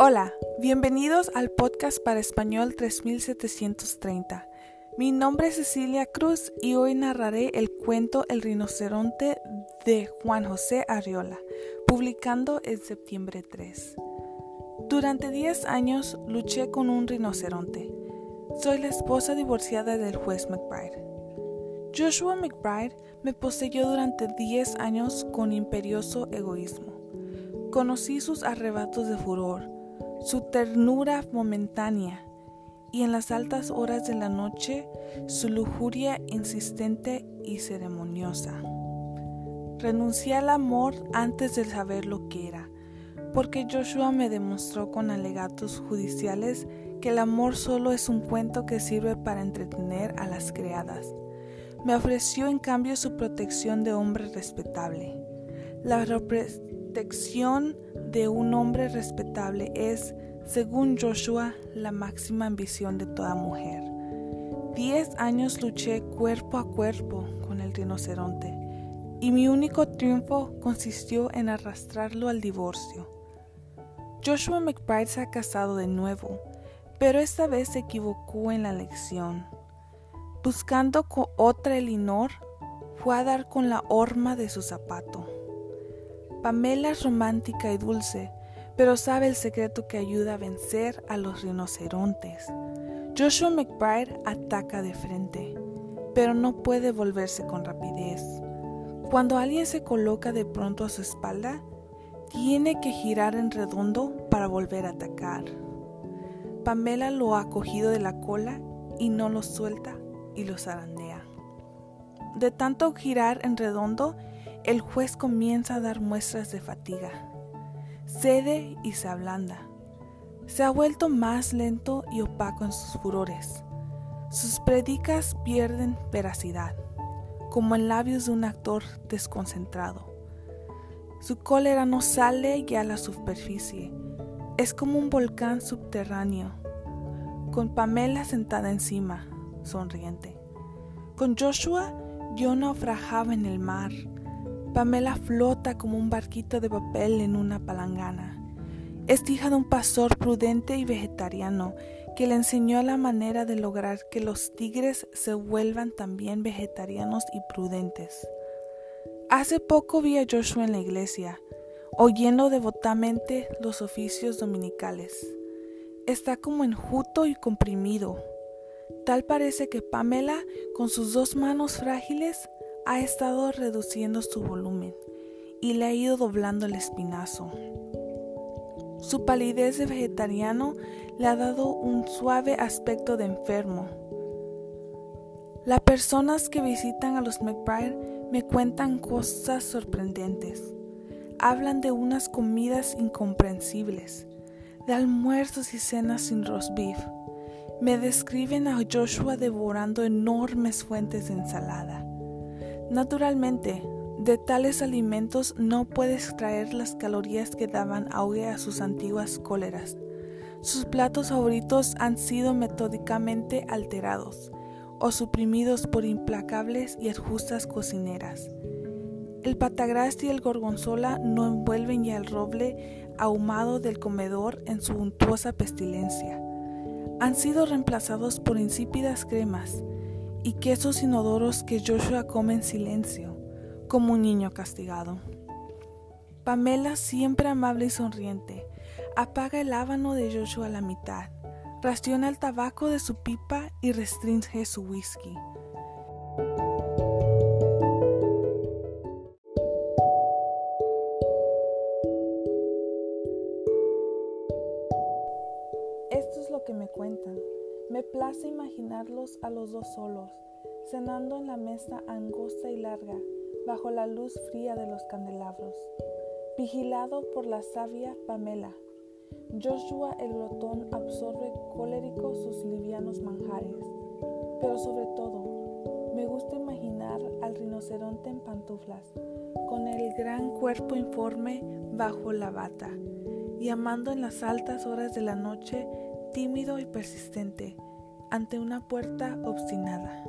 Hola, bienvenidos al podcast para español 3730. Mi nombre es Cecilia Cruz y hoy narraré el cuento El rinoceronte de Juan José Arriola, publicando en septiembre 3. Durante 10 años luché con un rinoceronte. Soy la esposa divorciada del juez McBride. Joshua McBride me poseyó durante 10 años con imperioso egoísmo. Conocí sus arrebatos de furor, su ternura momentánea y en las altas horas de la noche su lujuria insistente y ceremoniosa. Renuncié al amor antes de saber lo que era, porque Joshua me demostró con alegatos judiciales que el amor solo es un cuento que sirve para entretener a las criadas. Me ofreció en cambio su protección de hombre respetable. La protección de un hombre respetable es, según Joshua, la máxima ambición de toda mujer. Diez años luché cuerpo a cuerpo con el rinoceronte y mi único triunfo consistió en arrastrarlo al divorcio. Joshua McBride se ha casado de nuevo, pero esta vez se equivocó en la elección. Buscando con otra Elinor, fue a dar con la horma de su zapato. Pamela es romántica y dulce, pero sabe el secreto que ayuda a vencer a los rinocerontes. Joshua McBride ataca de frente, pero no puede volverse con rapidez. Cuando alguien se coloca de pronto a su espalda, tiene que girar en redondo para volver a atacar. Pamela lo ha cogido de la cola y no lo suelta y lo zarandea. De tanto girar en redondo, el juez comienza a dar muestras de fatiga. Cede y se ablanda. Se ha vuelto más lento y opaco en sus furores. Sus predicas pierden veracidad, como en labios de un actor desconcentrado. Su cólera no sale ya a la superficie, es como un volcán subterráneo, con Pamela sentada encima, sonriente. Con Joshua yo naufragaba en el mar, Pamela flota como un barquito de papel en una palangana. Es hija de un pastor prudente y vegetariano que le enseñó la manera de lograr que los tigres se vuelvan también vegetarianos y prudentes. Hace poco vi a Joshua en la iglesia, oyendo devotamente los oficios dominicales. Está como enjuto y comprimido. Tal parece que Pamela, con sus dos manos frágiles, ha estado reduciendo su volumen y le ha ido doblando el espinazo. Su palidez de vegetariano le ha dado un suave aspecto de enfermo. Las personas que visitan a los McBride me cuentan cosas sorprendentes. Hablan de unas comidas incomprensibles, de almuerzos y cenas sin roast beef. Me describen a Joshua devorando enormes fuentes de ensalada Naturalmente, de tales alimentos no puede extraer las calorías que daban auge a sus antiguas cóleras. Sus platos favoritos han sido metódicamente alterados o suprimidos por implacables y justas cocineras. El patagras y el gorgonzola no envuelven ya el roble ahumado del comedor en su untuosa pestilencia. Han sido reemplazados por insípidas cremas, y quesos inodoros que Joshua come en silencio, como un niño castigado. Pamela, siempre amable y sonriente, apaga el hábano de Joshua a la mitad, raciona el tabaco de su pipa y restringe su whisky. Me place imaginarlos a los dos solos, cenando en la mesa angosta y larga, bajo la luz fría de los candelabros, vigilado por la sabia Pamela. Joshua el glotón absorbe colérico sus livianos manjares, pero sobre todo, me gusta imaginar al rinoceronte en pantuflas, con el gran cuerpo informe bajo la bata, y amando en las altas horas de la noche tímido y persistente ante una puerta obstinada.